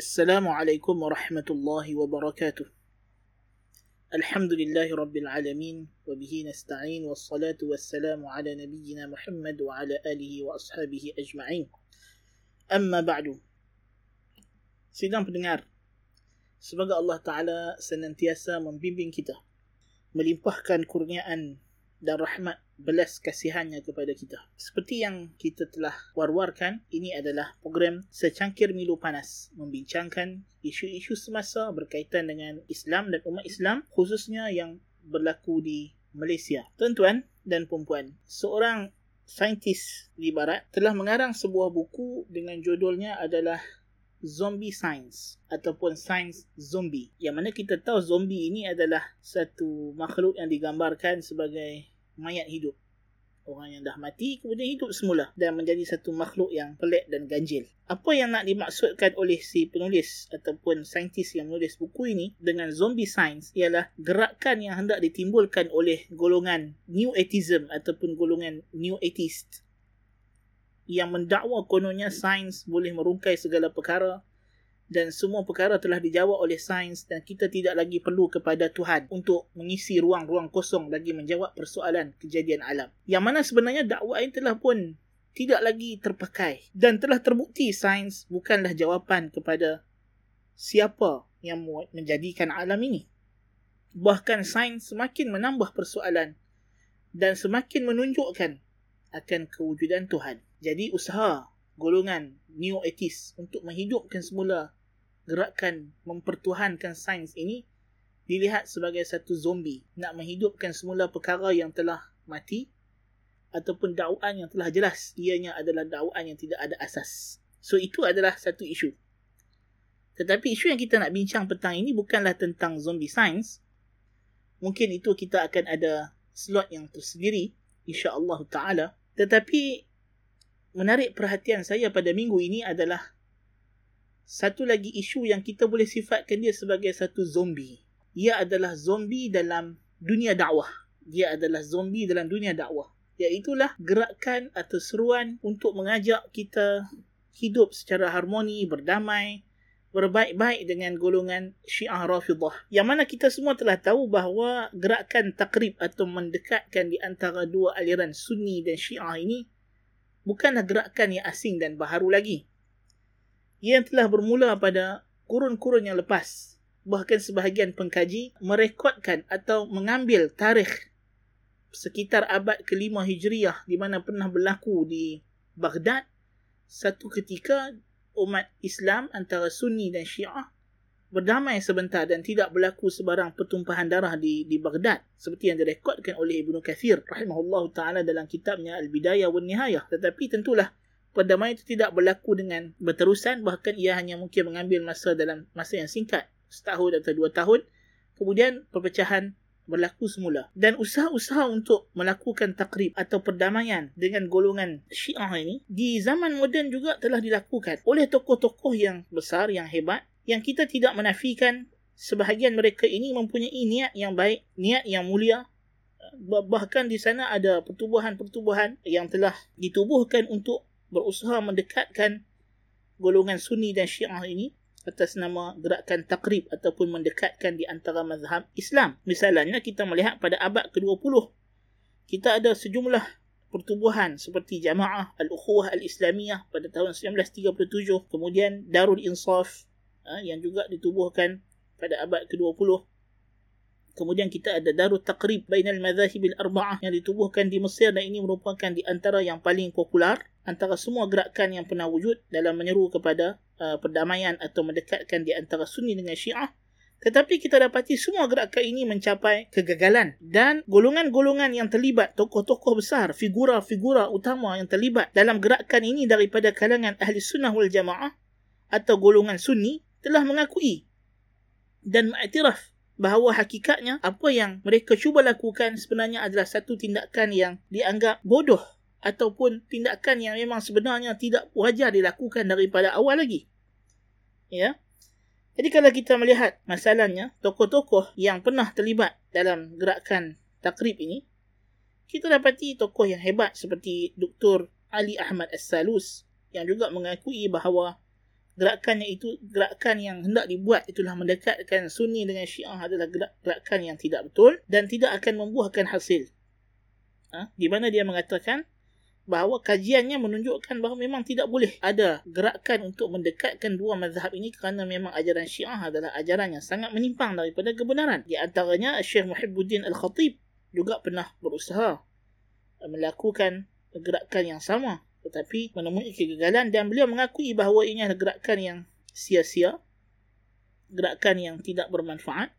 السلام عليكم ورحمة الله وبركاته. الحمد لله رب العالمين وبه نستعين والصلاة والسلام على نبينا محمد وعلى آله وأصحابه أجمعين. أما بعد Sidang pendengar. Semoga Allah Ta'ala senantiasa membimbing kita Melimpahkan kurniaan dan rahmat belas kasihannya kepada kita. Seperti yang kita telah war-warkan, ini adalah program Secangkir Milu Panas membincangkan isu-isu semasa berkaitan dengan Islam dan umat Islam khususnya yang berlaku di Malaysia. Tuan-tuan dan puan seorang saintis di barat telah mengarang sebuah buku dengan judulnya adalah zombie science ataupun science zombie. Yang mana kita tahu zombie ini adalah satu makhluk yang digambarkan sebagai mayat hidup. Orang yang dah mati kemudian hidup semula dan menjadi satu makhluk yang pelik dan ganjil. Apa yang nak dimaksudkan oleh si penulis ataupun saintis yang menulis buku ini dengan zombie science ialah gerakan yang hendak ditimbulkan oleh golongan new atheism ataupun golongan new atheist yang mendakwa kononnya sains boleh merungkai segala perkara dan semua perkara telah dijawab oleh sains dan kita tidak lagi perlu kepada Tuhan untuk mengisi ruang-ruang kosong bagi menjawab persoalan kejadian alam. Yang mana sebenarnya dakwah ini telah pun tidak lagi terpakai dan telah terbukti sains bukanlah jawapan kepada siapa yang menjadikan alam ini. Bahkan sains semakin menambah persoalan dan semakin menunjukkan akan kewujudan Tuhan. Jadi usaha golongan New Atheist untuk menghidupkan semula gerakan mempertuhankan sains ini dilihat sebagai satu zombie nak menghidupkan semula perkara yang telah mati ataupun dakwaan yang telah jelas ianya adalah dakwaan yang tidak ada asas. So itu adalah satu isu. Tetapi isu yang kita nak bincang petang ini bukanlah tentang zombie science. Mungkin itu kita akan ada slot yang tersendiri insya-Allah taala. Tetapi menarik perhatian saya pada minggu ini adalah satu lagi isu yang kita boleh sifatkan dia sebagai satu zombie. Ia adalah zombie dalam dunia dakwah. Dia adalah zombie dalam dunia dakwah. Iaitulah gerakan atau seruan untuk mengajak kita hidup secara harmoni, berdamai, berbaik-baik dengan golongan Syiah Rafidah. Yang mana kita semua telah tahu bahawa gerakan takrib atau mendekatkan di antara dua aliran Sunni dan Syiah ini bukanlah gerakan yang asing dan baharu lagi yang telah bermula pada kurun-kurun yang lepas. Bahkan sebahagian pengkaji merekodkan atau mengambil tarikh sekitar abad ke-5 Hijriah di mana pernah berlaku di Baghdad. Satu ketika umat Islam antara Sunni dan Syiah berdamai sebentar dan tidak berlaku sebarang pertumpahan darah di di Baghdad. Seperti yang direkodkan oleh Ibnu Kathir rahimahullahu taala dalam kitabnya Al-Bidayah wan Nihayah. Tetapi tentulah perdamaian itu tidak berlaku dengan berterusan. Bahkan ia hanya mungkin mengambil masa dalam masa yang singkat. Setahun atau dua tahun. Kemudian perpecahan berlaku semula. Dan usaha-usaha untuk melakukan takrib atau perdamaian dengan golongan Syiah ini di zaman moden juga telah dilakukan oleh tokoh-tokoh yang besar yang hebat yang kita tidak menafikan sebahagian mereka ini mempunyai niat yang baik niat yang mulia. Bahkan di sana ada pertubuhan-pertubuhan yang telah ditubuhkan untuk berusaha mendekatkan golongan Sunni dan Syiah ini atas nama gerakan takrib ataupun mendekatkan di antara mazhab Islam. Misalnya kita melihat pada abad ke-20 kita ada sejumlah pertubuhan seperti Jamaah Al-Ukhuwah Al-Islamiyah pada tahun 1937 kemudian Darul Insaf ha, yang juga ditubuhkan pada abad ke-20 Kemudian kita ada Darut Taqrib Bainal Mazahib Al-Arba'ah yang ditubuhkan di Mesir dan ini merupakan di antara yang paling popular antara semua gerakan yang pernah wujud dalam menyeru kepada uh, perdamaian atau mendekatkan di antara Sunni dengan Syiah. Tetapi kita dapati semua gerakan ini mencapai kegagalan dan golongan-golongan yang terlibat, tokoh-tokoh besar, figura-figura utama yang terlibat dalam gerakan ini daripada kalangan Ahli Sunnah wal Jamaah atau golongan Sunni telah mengakui dan mengiktiraf bahawa hakikatnya apa yang mereka cuba lakukan sebenarnya adalah satu tindakan yang dianggap bodoh ataupun tindakan yang memang sebenarnya tidak wajar dilakukan daripada awal lagi. Ya. Jadi kalau kita melihat masalahnya tokoh-tokoh yang pernah terlibat dalam gerakan takrib ini kita dapati tokoh yang hebat seperti Dr. Ali Ahmad As-Salus yang juga mengakui bahawa gerakannya itu gerakan yang hendak dibuat itulah mendekatkan sunni dengan syiah adalah gerakan yang tidak betul dan tidak akan membuahkan hasil. Ha? Di mana dia mengatakan bahawa kajiannya menunjukkan bahawa memang tidak boleh ada gerakan untuk mendekatkan dua mazhab ini kerana memang ajaran syiah adalah ajaran yang sangat menyimpang daripada kebenaran. Di antaranya Syekh Muhibbuddin Al-Khatib juga pernah berusaha melakukan gerakan yang sama tetapi menemui kegagalan dan beliau mengakui bahawa ini adalah gerakan yang sia-sia gerakan yang tidak bermanfaat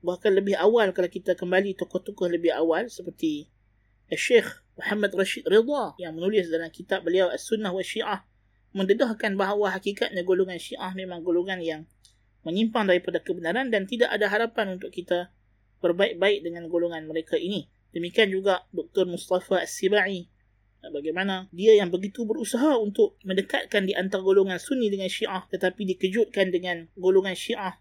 bahkan lebih awal kalau kita kembali tokoh-tokoh lebih awal seperti Syekh Muhammad Rashid Ridha yang menulis dalam kitab beliau As-Sunnah wa Syiah mendedahkan bahawa hakikatnya golongan Syiah memang golongan yang menyimpang daripada kebenaran dan tidak ada harapan untuk kita berbaik-baik dengan golongan mereka ini. Demikian juga Dr. Mustafa As-Sibai bagaimana dia yang begitu berusaha untuk mendekatkan di antara golongan Sunni dengan Syiah tetapi dikejutkan dengan golongan Syiah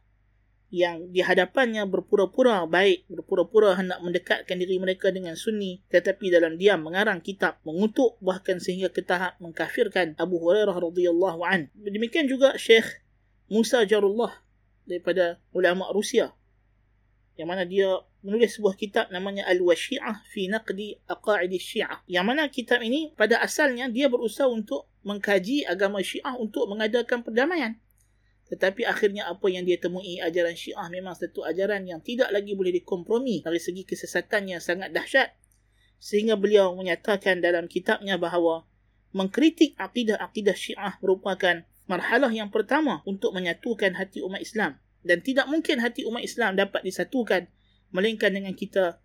yang di hadapannya berpura-pura baik, berpura-pura hendak mendekatkan diri mereka dengan sunni tetapi dalam diam mengarang kitab, mengutuk bahkan sehingga ke tahap mengkafirkan Abu Hurairah radhiyallahu an. Demikian juga Syekh Musa Jarullah daripada ulama Rusia yang mana dia menulis sebuah kitab namanya Al-Wasyi'ah fi Naqdi Aqaid Syiah. Yang mana kitab ini pada asalnya dia berusaha untuk mengkaji agama Syiah untuk mengadakan perdamaian. Tetapi akhirnya apa yang dia temui ajaran syiah memang satu ajaran yang tidak lagi boleh dikompromi dari segi kesesatan yang sangat dahsyat. Sehingga beliau menyatakan dalam kitabnya bahawa mengkritik akidah-akidah syiah merupakan marhalah yang pertama untuk menyatukan hati umat Islam. Dan tidak mungkin hati umat Islam dapat disatukan melainkan dengan kita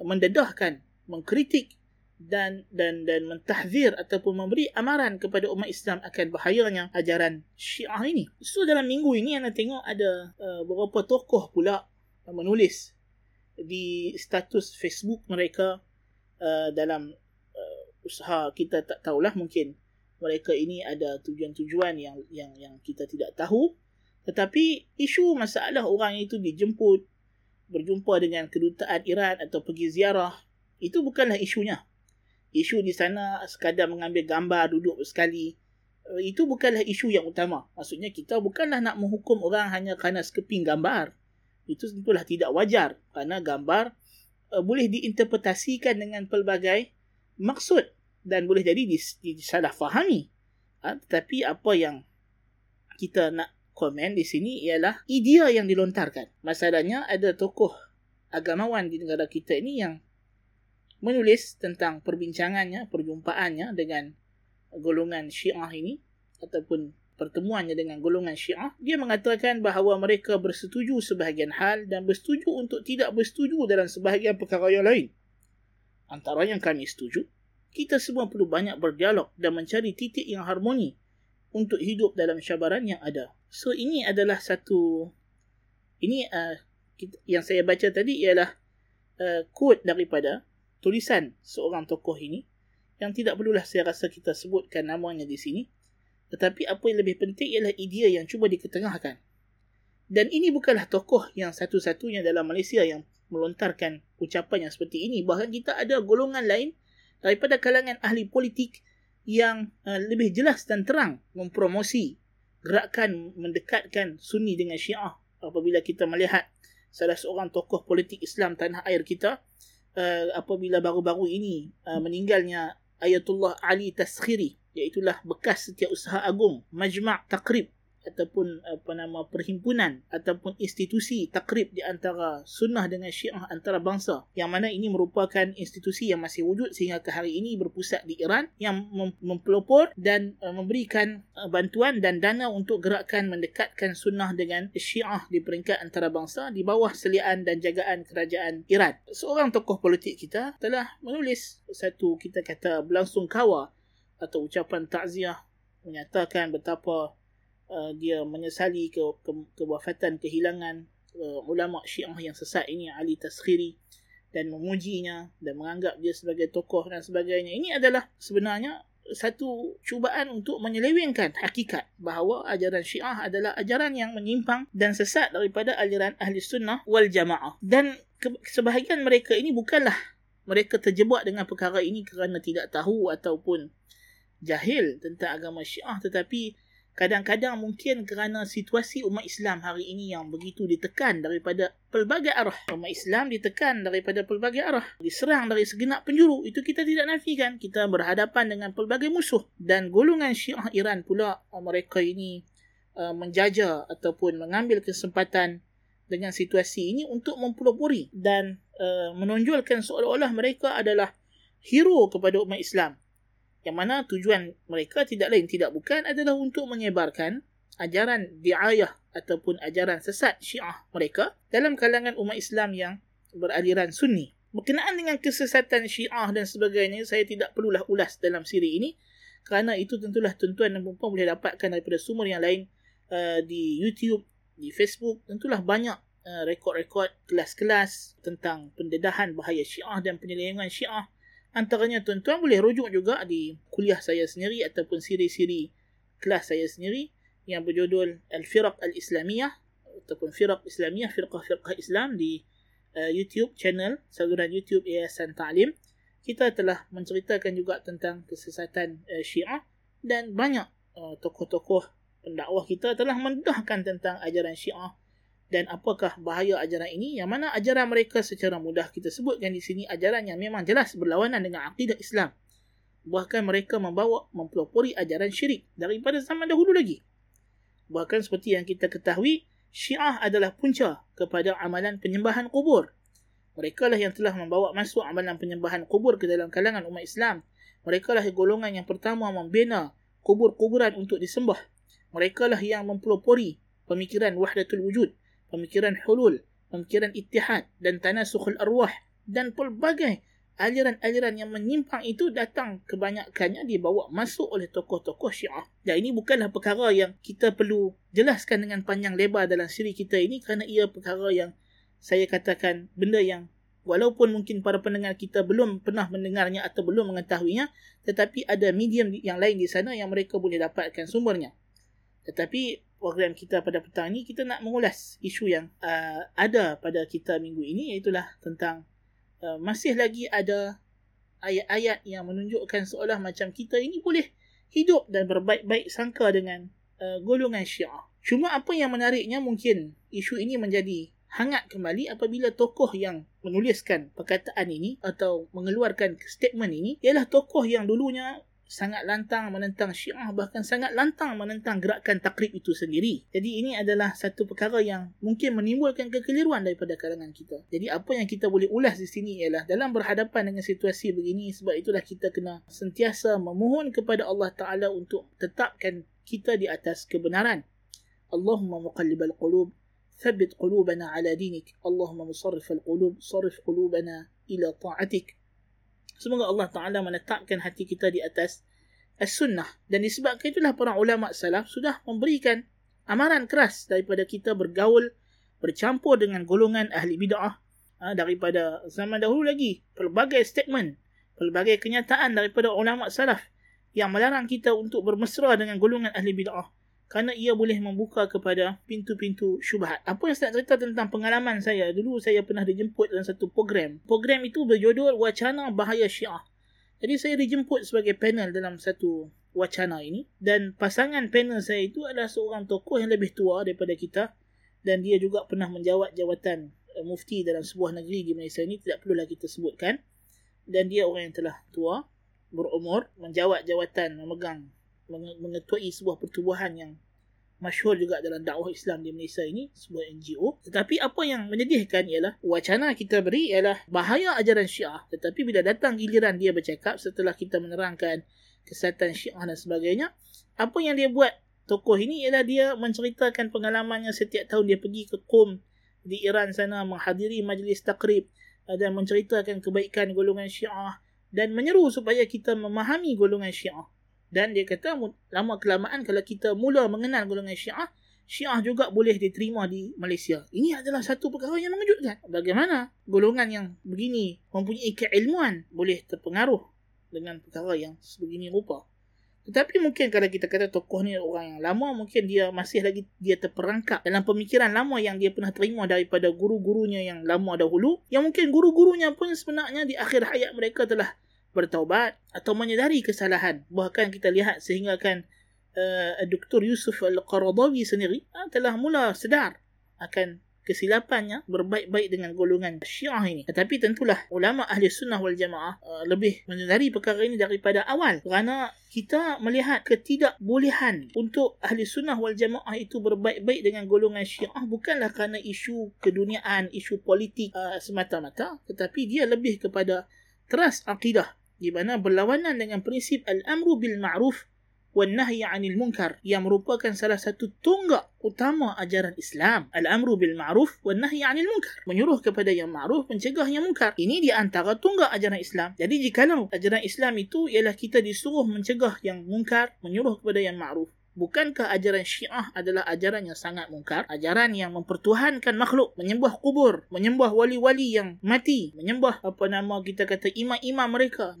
mendedahkan, mengkritik dan dan dan mentahzir ataupun memberi amaran kepada umat Islam akan bahayanya ajaran Syiah ini. So dalam minggu ini anda tengok ada uh, beberapa tokoh pula menulis di status Facebook mereka uh, dalam uh, usaha kita tak tahulah mungkin mereka ini ada tujuan-tujuan yang yang yang kita tidak tahu tetapi isu masalah orang itu dijemput berjumpa dengan kedutaan Iran atau pergi ziarah itu bukanlah isunya. Isu di sana sekadar mengambil gambar duduk sekali eh, itu bukanlah isu yang utama. Maksudnya kita bukanlah nak menghukum orang hanya kerana sekeping gambar. Itu tentulah tidak wajar kerana gambar uh, boleh diinterpretasikan dengan pelbagai maksud dan boleh jadi disalahfahami. Ha, tetapi apa yang kita nak komen di sini ialah idea yang dilontarkan masalahnya ada tokoh agamawan di negara kita ini yang menulis tentang perbincangannya, perjumpaannya dengan golongan Syiah ini ataupun pertemuannya dengan golongan Syiah, dia mengatakan bahawa mereka bersetuju sebahagian hal dan bersetuju untuk tidak bersetuju dalam sebahagian perkara yang lain. Antara yang kami setuju, kita semua perlu banyak berdialog dan mencari titik yang harmoni untuk hidup dalam syabaran yang ada. So ini adalah satu ini uh, yang saya baca tadi ialah uh, quote daripada tulisan seorang tokoh ini yang tidak perlulah saya rasa kita sebutkan namanya di sini. Tetapi apa yang lebih penting ialah idea yang cuba diketengahkan. Dan ini bukanlah tokoh yang satu-satunya dalam Malaysia yang melontarkan ucapan yang seperti ini. Bahkan kita ada golongan lain daripada kalangan ahli politik yang uh, lebih jelas dan terang mempromosi gerakan mendekatkan sunni dengan syiah apabila kita melihat salah seorang tokoh politik Islam tanah air kita uh, apabila baru-baru ini uh, meninggalnya Ayatullah Ali Taskhiri iaitulah bekas setiausaha agung Majma' Takrib ataupun apa nama perhimpunan ataupun institusi takrib di antara sunnah dengan syiah antara bangsa yang mana ini merupakan institusi yang masih wujud sehingga ke hari ini berpusat di Iran yang mempelopor dan uh, memberikan uh, bantuan dan dana untuk gerakan mendekatkan sunnah dengan syiah di peringkat antara bangsa di bawah seliaan dan jagaan kerajaan Iran. Seorang tokoh politik kita telah menulis satu kita kata berlangsung kawa atau ucapan takziah menyatakan betapa uh, dia menyesali ke, ke kewafatan kehilangan uh, ulama Syiah yang sesat ini Ali Taskhiri dan memujinya dan menganggap dia sebagai tokoh dan sebagainya. Ini adalah sebenarnya satu cubaan untuk menyelewengkan hakikat bahawa ajaran Syiah adalah ajaran yang menyimpang dan sesat daripada aliran Ahli Sunnah wal Jamaah. Dan ke- sebahagian mereka ini bukanlah mereka terjebak dengan perkara ini kerana tidak tahu ataupun jahil tentang agama Syiah tetapi kadang-kadang mungkin kerana situasi umat Islam hari ini yang begitu ditekan daripada pelbagai arah. Umat Islam ditekan daripada pelbagai arah. Diserang dari segenap penjuru. Itu kita tidak nafikan. Kita berhadapan dengan pelbagai musuh. Dan golongan syiah Iran pula mereka ini uh, menjaja ataupun mengambil kesempatan dengan situasi ini untuk mempelopori dan uh, menonjolkan seolah-olah mereka adalah hero kepada umat Islam yang mana tujuan mereka tidak lain tidak bukan adalah untuk menyebarkan ajaran diayah ataupun ajaran sesat syiah mereka dalam kalangan umat Islam yang beraliran sunni. Berkenaan dengan kesesatan syiah dan sebagainya, saya tidak perlulah ulas dalam siri ini kerana itu tentulah tuan-tuan dan puan boleh dapatkan daripada sumber yang lain uh, di YouTube, di Facebook. Tentulah banyak uh, rekod-rekod kelas-kelas tentang pendedahan bahaya syiah dan penyelewengan syiah Antaranya tuan-tuan boleh rujuk juga di kuliah saya sendiri ataupun siri-siri kelas saya sendiri yang berjudul Al-Firaq Al-Islamiyah ataupun Firaq Islamiyah, Firqah-Firqah Islam di uh, YouTube channel, saluran YouTube Yayasan Ta'lim. Kita telah menceritakan juga tentang kesesatan uh, Syiah dan banyak uh, tokoh-tokoh pendakwah kita telah mendahkan tentang ajaran Syiah dan apakah bahaya ajaran ini? Yang mana ajaran mereka secara mudah kita sebutkan di sini ajaran yang memang jelas berlawanan dengan akidah Islam. Bahkan mereka membawa mempelopori ajaran syirik daripada zaman dahulu lagi. Bahkan seperti yang kita ketahui syiah adalah punca kepada amalan penyembahan kubur. Mereka lah yang telah membawa masuk amalan penyembahan kubur ke dalam kalangan umat Islam. Mereka lah golongan yang pertama membina kubur-kuburan untuk disembah. Mereka lah yang mempelopori pemikiran wahdatul wujud pemikiran hulul, pemikiran ittihad dan tanasukhul arwah dan pelbagai aliran-aliran yang menyimpang itu datang kebanyakannya dibawa masuk oleh tokoh-tokoh syiah. Dan ini bukanlah perkara yang kita perlu jelaskan dengan panjang lebar dalam siri kita ini kerana ia perkara yang saya katakan benda yang walaupun mungkin para pendengar kita belum pernah mendengarnya atau belum mengetahuinya tetapi ada medium yang lain di sana yang mereka boleh dapatkan sumbernya. Tetapi program kita pada petang ini kita nak mengulas isu yang uh, ada pada kita minggu ini iaitu tentang uh, masih lagi ada ayat-ayat yang menunjukkan seolah macam kita ini boleh hidup dan berbaik-baik sangka dengan uh, golongan syiah. Cuma apa yang menariknya mungkin isu ini menjadi hangat kembali apabila tokoh yang menuliskan perkataan ini atau mengeluarkan statement ini ialah tokoh yang dulunya sangat lantang menentang syiah bahkan sangat lantang menentang gerakan takrib itu sendiri. Jadi ini adalah satu perkara yang mungkin menimbulkan kekeliruan daripada kalangan kita. Jadi apa yang kita boleh ulas di sini ialah dalam berhadapan dengan situasi begini sebab itulah kita kena sentiasa memohon kepada Allah Ta'ala untuk tetapkan kita di atas kebenaran. Allahumma muqallibal qulub thabbit qulubana ala dinik. Allahumma musarrifal qulub sarif qulubana ila ta'atik. Semoga Allah Ta'ala menetapkan hati kita di atas as-sunnah. Dan disebabkan itulah para ulama salaf sudah memberikan amaran keras daripada kita bergaul, bercampur dengan golongan ahli bid'ah ha, daripada zaman dahulu lagi. Pelbagai statement, pelbagai kenyataan daripada ulama salaf yang melarang kita untuk bermesra dengan golongan ahli bid'ah kerana ia boleh membuka kepada pintu-pintu syubhat. Apa yang saya nak cerita tentang pengalaman saya? Dulu saya pernah dijemput dalam satu program. Program itu berjudul Wacana Bahaya Syiah. Jadi saya dijemput sebagai panel dalam satu wacana ini dan pasangan panel saya itu adalah seorang tokoh yang lebih tua daripada kita dan dia juga pernah menjawat jawatan uh, mufti dalam sebuah negeri di Malaysia ini tidak perlulah kita sebutkan dan dia orang yang telah tua berumur menjawat jawatan memegang mengetuai sebuah pertubuhan yang masyhur juga dalam dakwah Islam di Malaysia ini sebuah NGO tetapi apa yang menyedihkan ialah wacana kita beri ialah bahaya ajaran Syiah. Tetapi bila datang giliran dia bercakap setelah kita menerangkan kesatan Syiah dan sebagainya apa yang dia buat tokoh ini ialah dia menceritakan pengalamannya setiap tahun dia pergi ke Qom di Iran sana menghadiri majlis takrib dan menceritakan kebaikan golongan Syiah dan menyeru supaya kita memahami golongan Syiah dan dia kata lama kelamaan kalau kita mula mengenal golongan syiah, syiah juga boleh diterima di Malaysia. Ini adalah satu perkara yang mengejutkan. Bagaimana golongan yang begini mempunyai keilmuan boleh terpengaruh dengan perkara yang sebegini rupa. Tetapi mungkin kalau kita kata tokoh ni orang yang lama, mungkin dia masih lagi dia terperangkap dalam pemikiran lama yang dia pernah terima daripada guru-gurunya yang lama dahulu. Yang mungkin guru-gurunya pun sebenarnya di akhir hayat mereka telah bertaubat atau menyedari kesalahan. Bahkan kita lihat sehingga kan uh, Dr. Yusuf Al-Qaradawi sendiri uh, telah mula sedar akan kesilapannya berbaik-baik dengan golongan syiah ini. Tetapi tentulah ulama ahli sunnah wal jamaah uh, lebih menyedari perkara ini daripada awal. Kerana kita melihat ketidakbolehan untuk ahli sunnah wal jamaah itu berbaik-baik dengan golongan syiah bukanlah kerana isu keduniaan, isu politik uh, semata-mata. Tetapi dia lebih kepada teras akidah di mana berlawanan dengan prinsip al-amru bil ma'ruf wan nahyi 'anil munkar yang merupakan salah satu tonggak utama ajaran Islam. Al-amru bil ma'ruf wan nahyi 'anil munkar. Menyuruh kepada yang ma'ruf mencegah yang munkar. Ini di antara tonggak ajaran Islam. Jadi jika ajaran Islam itu ialah kita disuruh mencegah yang munkar menyuruh kepada yang ma'ruf Bukankah ajaran syiah adalah ajaran yang sangat mungkar? Ajaran yang mempertuhankan makhluk, menyembah kubur, menyembah wali-wali yang mati, menyembah apa nama kita kata imam-imam mereka,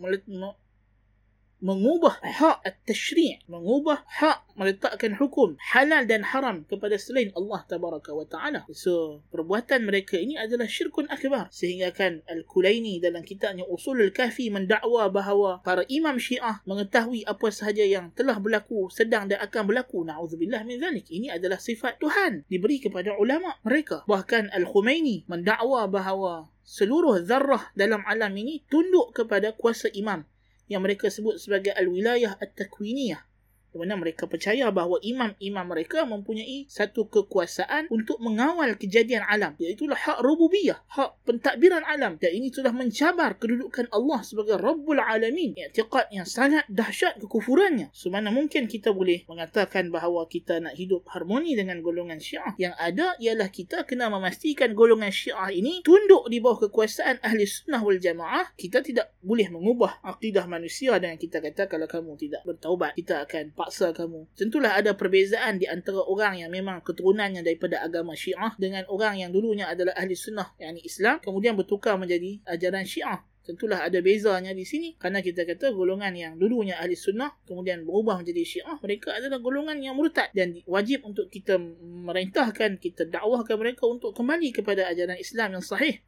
mengubah hak at-tashri' mengubah hak meletakkan hukum halal dan haram kepada selain Allah tabaraka wa taala. So perbuatan mereka ini adalah syirkun akbar. Sehingga kan al-kulaini dalam kitabnya usul al-kafi mendakwa bahawa para imam syiah mengetahui apa sahaja yang telah berlaku sedang dan akan berlaku. Naudzubillah min zalik. Ini adalah sifat Tuhan diberi kepada ulama mereka. Bahkan al-khumaini mendakwa bahawa seluruh zarrah dalam alam ini tunduk kepada kuasa imam yang mereka sebut sebagai al-wilayah at-takwiniyah di mana mereka percaya bahawa imam-imam mereka mempunyai satu kekuasaan untuk mengawal kejadian alam iaitu hak rububiyah hak pentadbiran alam. Dan ini sudah mencabar kedudukan Allah sebagai Rabbul Alamin. I'tiqad yang sangat dahsyat kekufurannya. Semana mungkin kita boleh mengatakan bahawa kita nak hidup harmoni dengan golongan syiah. Yang ada ialah kita kena memastikan golongan syiah ini tunduk di bawah kekuasaan ahli sunnah wal jamaah. Kita tidak boleh mengubah akidah manusia dengan kita kata kalau kamu tidak bertaubat kita akan paksa kamu. Tentulah ada perbezaan di antara orang yang memang keturunannya daripada agama syiah dengan orang yang dulunya adalah ahli sunnah yang Islam kemudian bertukar menjadi ajaran syiah. Tentulah ada bezanya di sini kerana kita kata golongan yang dulunya ahli sunnah kemudian berubah menjadi syiah mereka adalah golongan yang murtad dan wajib untuk kita merintahkan kita dakwahkan mereka untuk kembali kepada ajaran Islam yang sahih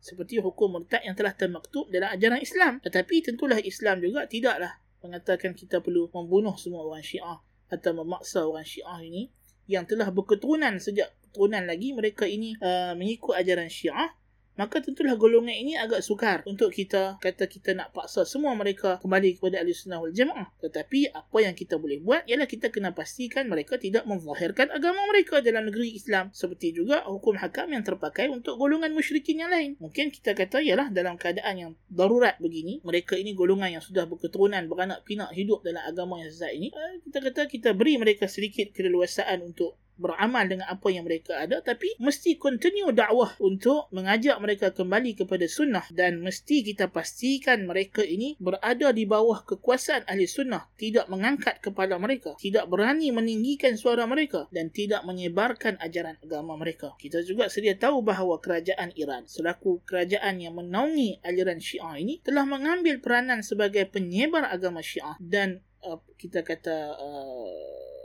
seperti hukum murtad yang telah termaktub dalam ajaran Islam tetapi tentulah Islam juga tidaklah mengatakan kita perlu membunuh semua orang syiah atau memaksa orang syiah ini yang telah berketurunan sejak keturunan lagi mereka ini uh, mengikut ajaran syiah maka tentulah golongan ini agak sukar untuk kita kata kita nak paksa semua mereka kembali kepada ahli sunnah wal jamaah. Tetapi apa yang kita boleh buat ialah kita kena pastikan mereka tidak menzahirkan agama mereka dalam negeri Islam. Seperti juga hukum hakam yang terpakai untuk golongan musyrikin yang lain. Mungkin kita kata ialah dalam keadaan yang darurat begini, mereka ini golongan yang sudah berketurunan beranak pinak hidup dalam agama yang sesat ini, eh, kita kata kita beri mereka sedikit keleluasaan untuk beramal dengan apa yang mereka ada tapi mesti continue dakwah untuk mengajak mereka kembali kepada sunnah dan mesti kita pastikan mereka ini berada di bawah kekuasaan ahli sunnah tidak mengangkat kepala mereka tidak berani meninggikan suara mereka dan tidak menyebarkan ajaran agama mereka. Kita juga sedia tahu bahawa kerajaan Iran selaku kerajaan yang menaungi aliran syiah ini telah mengambil peranan sebagai penyebar agama syiah dan uh, kita kata uh,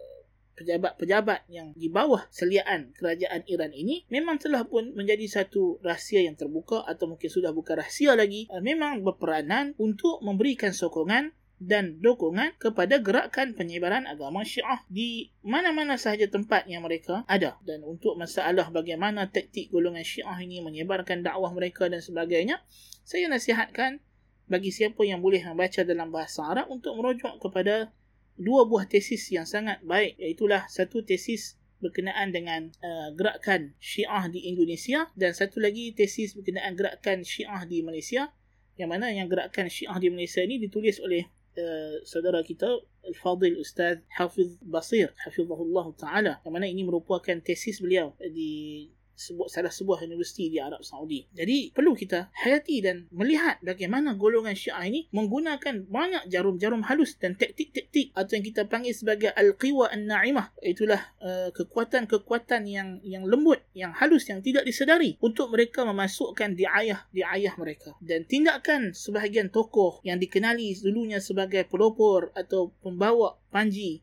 pejabat-pejabat yang di bawah seliaan kerajaan Iran ini memang telah pun menjadi satu rahsia yang terbuka atau mungkin sudah bukan rahsia lagi uh, memang berperanan untuk memberikan sokongan dan dukungan kepada gerakan penyebaran agama syiah di mana-mana sahaja tempat yang mereka ada. Dan untuk masalah bagaimana taktik golongan syiah ini menyebarkan dakwah mereka dan sebagainya saya nasihatkan bagi siapa yang boleh membaca dalam bahasa Arab untuk merujuk kepada dua buah tesis yang sangat baik iaitulah satu tesis berkenaan dengan uh, gerakan Syiah di Indonesia dan satu lagi tesis berkenaan gerakan Syiah di Malaysia. Yang mana yang gerakan Syiah di Malaysia ini ditulis oleh uh, saudara kita Al-Fadil Ustaz Hafiz Basir Hafizahullah Ta'ala. Yang mana ini merupakan tesis beliau di sebuah, salah sebuah universiti di Arab Saudi. Jadi perlu kita hayati dan melihat bagaimana golongan Syiah ini menggunakan banyak jarum-jarum halus dan taktik-taktik atau yang kita panggil sebagai al-qiwa an-na'imah. Itulah uh, kekuatan-kekuatan yang yang lembut, yang halus yang tidak disedari untuk mereka memasukkan diayah-diayah mereka. Dan tindakan sebahagian tokoh yang dikenali dulunya sebagai pelopor atau pembawa panji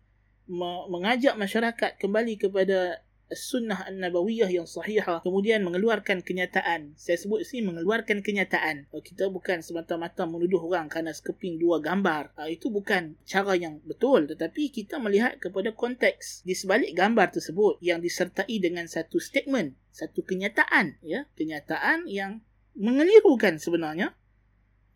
mengajak masyarakat kembali kepada sunnah an-nabawiyah yang sahihah kemudian mengeluarkan kenyataan. Saya sebut sini mengeluarkan kenyataan. Oh, kita bukan semata-mata menuduh orang kerana sekeping dua gambar. Uh, itu bukan cara yang betul. Tetapi kita melihat kepada konteks. Di sebalik gambar tersebut yang disertai dengan satu statement satu kenyataan ya. Kenyataan yang mengelirukan sebenarnya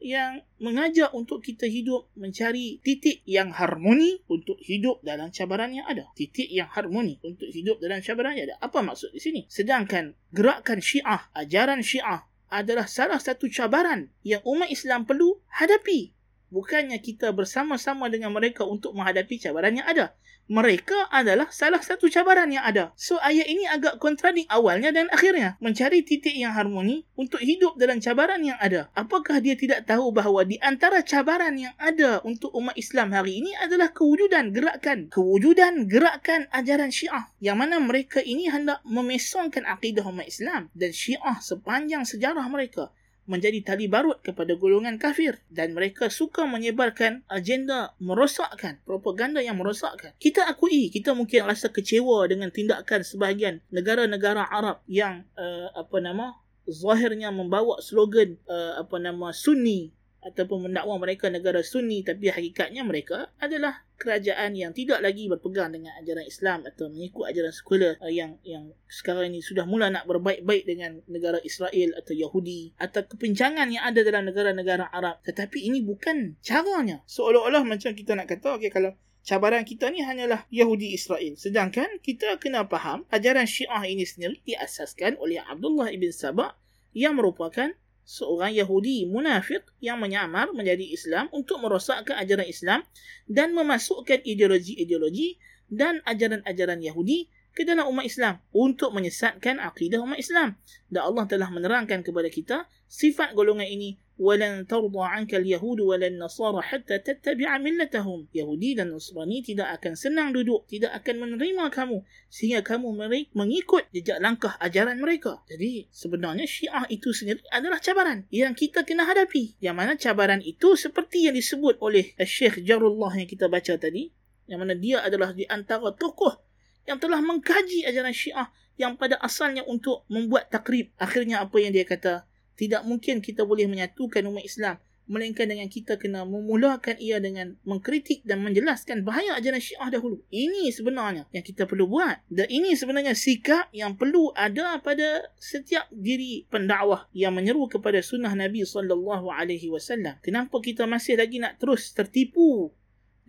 yang mengajak untuk kita hidup mencari titik yang harmoni untuk hidup dalam cabaran yang ada. Titik yang harmoni untuk hidup dalam cabaran yang ada. Apa maksud di sini? Sedangkan gerakan Syiah, ajaran Syiah adalah salah satu cabaran yang umat Islam perlu hadapi. Bukannya kita bersama-sama dengan mereka untuk menghadapi cabaran yang ada mereka adalah salah satu cabaran yang ada. So ayat ini agak kontradik awalnya dan akhirnya. Mencari titik yang harmoni untuk hidup dalam cabaran yang ada. Apakah dia tidak tahu bahawa di antara cabaran yang ada untuk umat Islam hari ini adalah kewujudan gerakan. Kewujudan gerakan ajaran syiah. Yang mana mereka ini hendak memesongkan akidah umat Islam. Dan syiah sepanjang sejarah mereka menjadi tali barut kepada golongan kafir. Dan mereka suka menyebarkan agenda merosakkan propaganda yang merosakkan. Kita akui kita mungkin rasa kecewa dengan tindakan sebahagian negara-negara Arab yang uh, apa nama zahirnya membawa slogan uh, apa nama sunni ataupun mendakwa mereka negara sunni tapi hakikatnya mereka adalah kerajaan yang tidak lagi berpegang dengan ajaran Islam atau mengikut ajaran sekular uh, yang yang sekarang ini sudah mula nak berbaik-baik dengan negara Israel atau Yahudi atau kepincangan yang ada dalam negara-negara Arab. Tetapi ini bukan caranya. Seolah-olah macam kita nak kata okey kalau cabaran kita ni hanyalah Yahudi Israel. Sedangkan kita kena faham ajaran Syiah ini sendiri diasaskan oleh Abdullah ibn Sabah yang merupakan seorang Yahudi munafik yang menyamar menjadi Islam untuk merosakkan ajaran Islam dan memasukkan ideologi-ideologi dan ajaran-ajaran Yahudi ke dalam umat Islam untuk menyesatkan akidah umat Islam. Dan Allah telah menerangkan kepada kita sifat golongan ini ولن ترضى عنك اليهود ولا النصارى حتى تتبع ملتهم Yahudi dan Nasrani tidak akan senang duduk tidak akan menerima kamu sehingga kamu mengikut jejak langkah ajaran mereka jadi sebenarnya Syiah itu sendiri adalah cabaran yang kita kena hadapi yang mana cabaran itu seperti yang disebut oleh Syekh Jarullah yang kita baca tadi yang mana dia adalah di antara tokoh yang telah mengkaji ajaran Syiah yang pada asalnya untuk membuat takrib akhirnya apa yang dia kata Tidak mungkin kita boleh menyatukan umat Islam melainkan dengan kita kena memulakan ia dengan mengkritik dan menjelaskan bahaya ajaran Syiah dahulu. Ini sebenarnya yang kita perlu buat. Dan ini sebenarnya sikap yang perlu ada pada setiap diri pendakwah yang menyeru kepada sunnah Nabi sallallahu alaihi wasallam. Kenapa kita masih lagi nak terus tertipu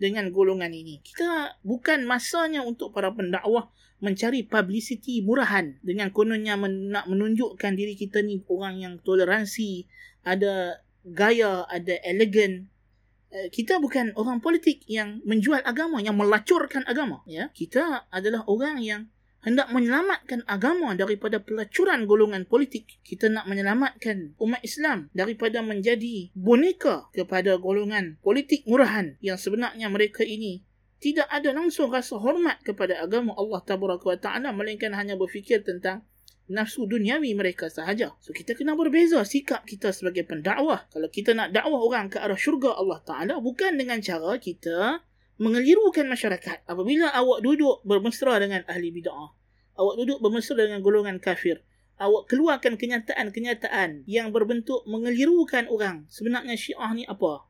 dengan golongan ini? Kita bukan masanya untuk para pendakwah mencari publicity murahan dengan kononnya men- nak menunjukkan diri kita ni orang yang toleransi, ada gaya, ada elegan. Eh, kita bukan orang politik yang menjual agama, yang melacurkan agama. Ya, Kita adalah orang yang hendak menyelamatkan agama daripada pelacuran golongan politik. Kita nak menyelamatkan umat Islam daripada menjadi boneka kepada golongan politik murahan yang sebenarnya mereka ini tidak ada langsung rasa hormat kepada agama Allah Tabaraka wa Taala melainkan hanya berfikir tentang nafsu duniawi mereka sahaja. So kita kena berbeza sikap kita sebagai pendakwah. Kalau kita nak dakwah orang ke arah syurga Allah Taala bukan dengan cara kita mengelirukan masyarakat. Apabila awak duduk bermesra dengan ahli bid'ah, awak duduk bermesra dengan golongan kafir, awak keluarkan kenyataan-kenyataan yang berbentuk mengelirukan orang. Sebenarnya Syiah ni apa?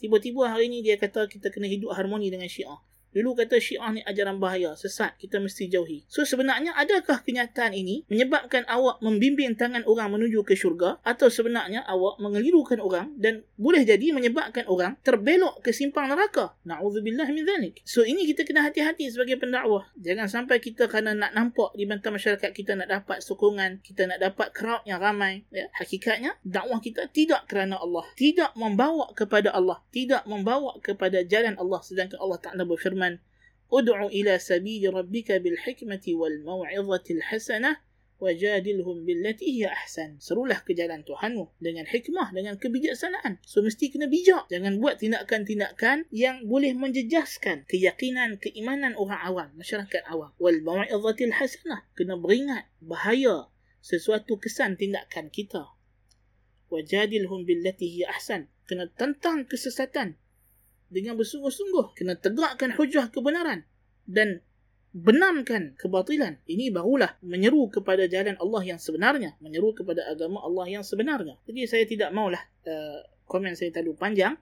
Tiba-tiba hari ni dia kata kita kena hidup harmoni dengan Syiah. Dulu kata syiah ni ajaran bahaya, sesat, kita mesti jauhi. So sebenarnya adakah kenyataan ini menyebabkan awak membimbing tangan orang menuju ke syurga atau sebenarnya awak mengelirukan orang dan boleh jadi menyebabkan orang terbelok ke simpang neraka. Na'udzubillah min dhalik. So ini kita kena hati-hati sebagai pendakwah. Jangan sampai kita kerana nak nampak di bantar masyarakat kita nak dapat sokongan, kita nak dapat crowd yang ramai. Ya, hakikatnya dakwah kita tidak kerana Allah. Tidak membawa kepada Allah. Tidak membawa kepada jalan Allah sedangkan Allah Ta'ala berfirman berfirman Ud'u ila sabili rabbika bil hikmati wal maw'izati al hasanah wajadilhum billati hiya ahsan. Serulah ke jalan Tuhanmu dengan hikmah, dengan kebijaksanaan. So mesti kena bijak. Jangan buat tindakan-tindakan yang boleh menjejaskan keyakinan, keimanan orang awam, masyarakat awam. Wal maw'izati al hasanah. Kena beringat bahaya sesuatu kesan tindakan kita. Wajadilhum billati hiya ahsan. Kena tentang kesesatan dengan bersungguh-sungguh kena tegakkan hujah kebenaran dan benamkan kebatilan. Ini barulah menyeru kepada jalan Allah yang sebenarnya. Menyeru kepada agama Allah yang sebenarnya. Jadi saya tidak maulah uh, komen saya terlalu panjang.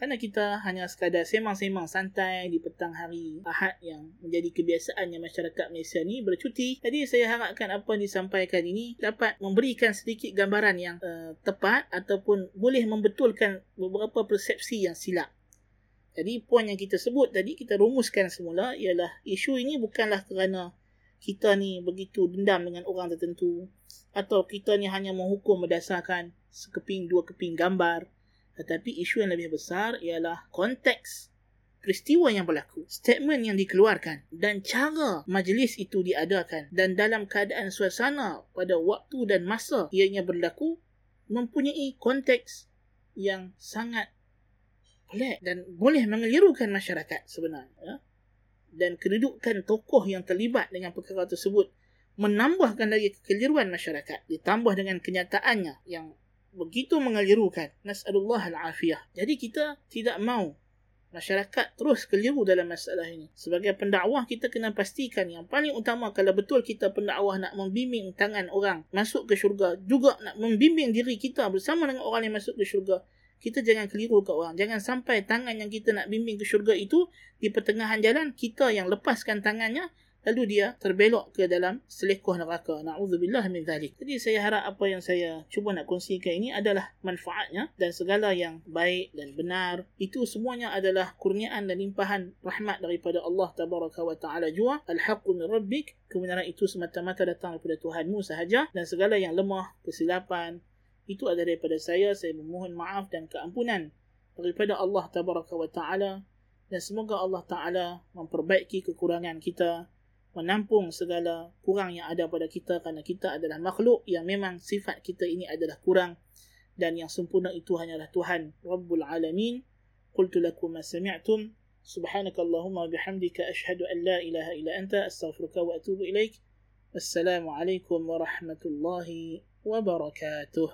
Kerana kita hanya sekadar semang-semang santai di petang hari Ahad yang menjadi kebiasaannya masyarakat Malaysia ni bercuti. Jadi saya harapkan apa yang disampaikan ini dapat memberikan sedikit gambaran yang uh, tepat ataupun boleh membetulkan beberapa persepsi yang silap. Jadi poin yang kita sebut tadi kita rumuskan semula ialah isu ini bukanlah kerana kita ni begitu dendam dengan orang tertentu atau kita ni hanya menghukum berdasarkan sekeping dua keping gambar. Tetapi isu yang lebih besar ialah konteks peristiwa yang berlaku, statement yang dikeluarkan dan cara majlis itu diadakan dan dalam keadaan suasana pada waktu dan masa ianya berlaku mempunyai konteks yang sangat pelik dan boleh mengelirukan masyarakat sebenarnya. Ya. Dan kedudukan tokoh yang terlibat dengan perkara tersebut menambahkan lagi kekeliruan masyarakat ditambah dengan kenyataannya yang begitu mengelirukan. Nas'alullah al-afiyah. Jadi kita tidak mau masyarakat terus keliru dalam masalah ini. Sebagai pendakwah kita kena pastikan yang paling utama kalau betul kita pendakwah nak membimbing tangan orang masuk ke syurga juga nak membimbing diri kita bersama dengan orang yang masuk ke syurga kita jangan keliru kat orang. Jangan sampai tangan yang kita nak bimbing ke syurga itu di pertengahan jalan kita yang lepaskan tangannya lalu dia terbelok ke dalam selekoh neraka. Na'udzubillah min zalik. Jadi saya harap apa yang saya cuba nak kongsikan ini adalah manfaatnya dan segala yang baik dan benar itu semuanya adalah kurniaan dan limpahan rahmat daripada Allah tabaraka wa taala jua. Al-haqqu min rabbik. Kebenaran itu semata-mata datang daripada Tuhanmu sahaja dan segala yang lemah, kesilapan, itu adalah daripada saya saya memohon maaf dan keampunan daripada Allah tabaraka wa taala. Dan semoga Allah taala memperbaiki kekurangan kita menampung segala kurang yang ada pada kita kerana kita adalah makhluk yang memang sifat kita ini adalah kurang. Dan yang sempurna itu hanyalah Tuhan Rabbul Alamin. Qultu lakum ma sami'tum. Subhanakallahumma bihamdika ashhadu an la ilaha illa anta astaghfiruka wa atubu ilaik. Assalamu alaikum warahmatullahi wabarakatuh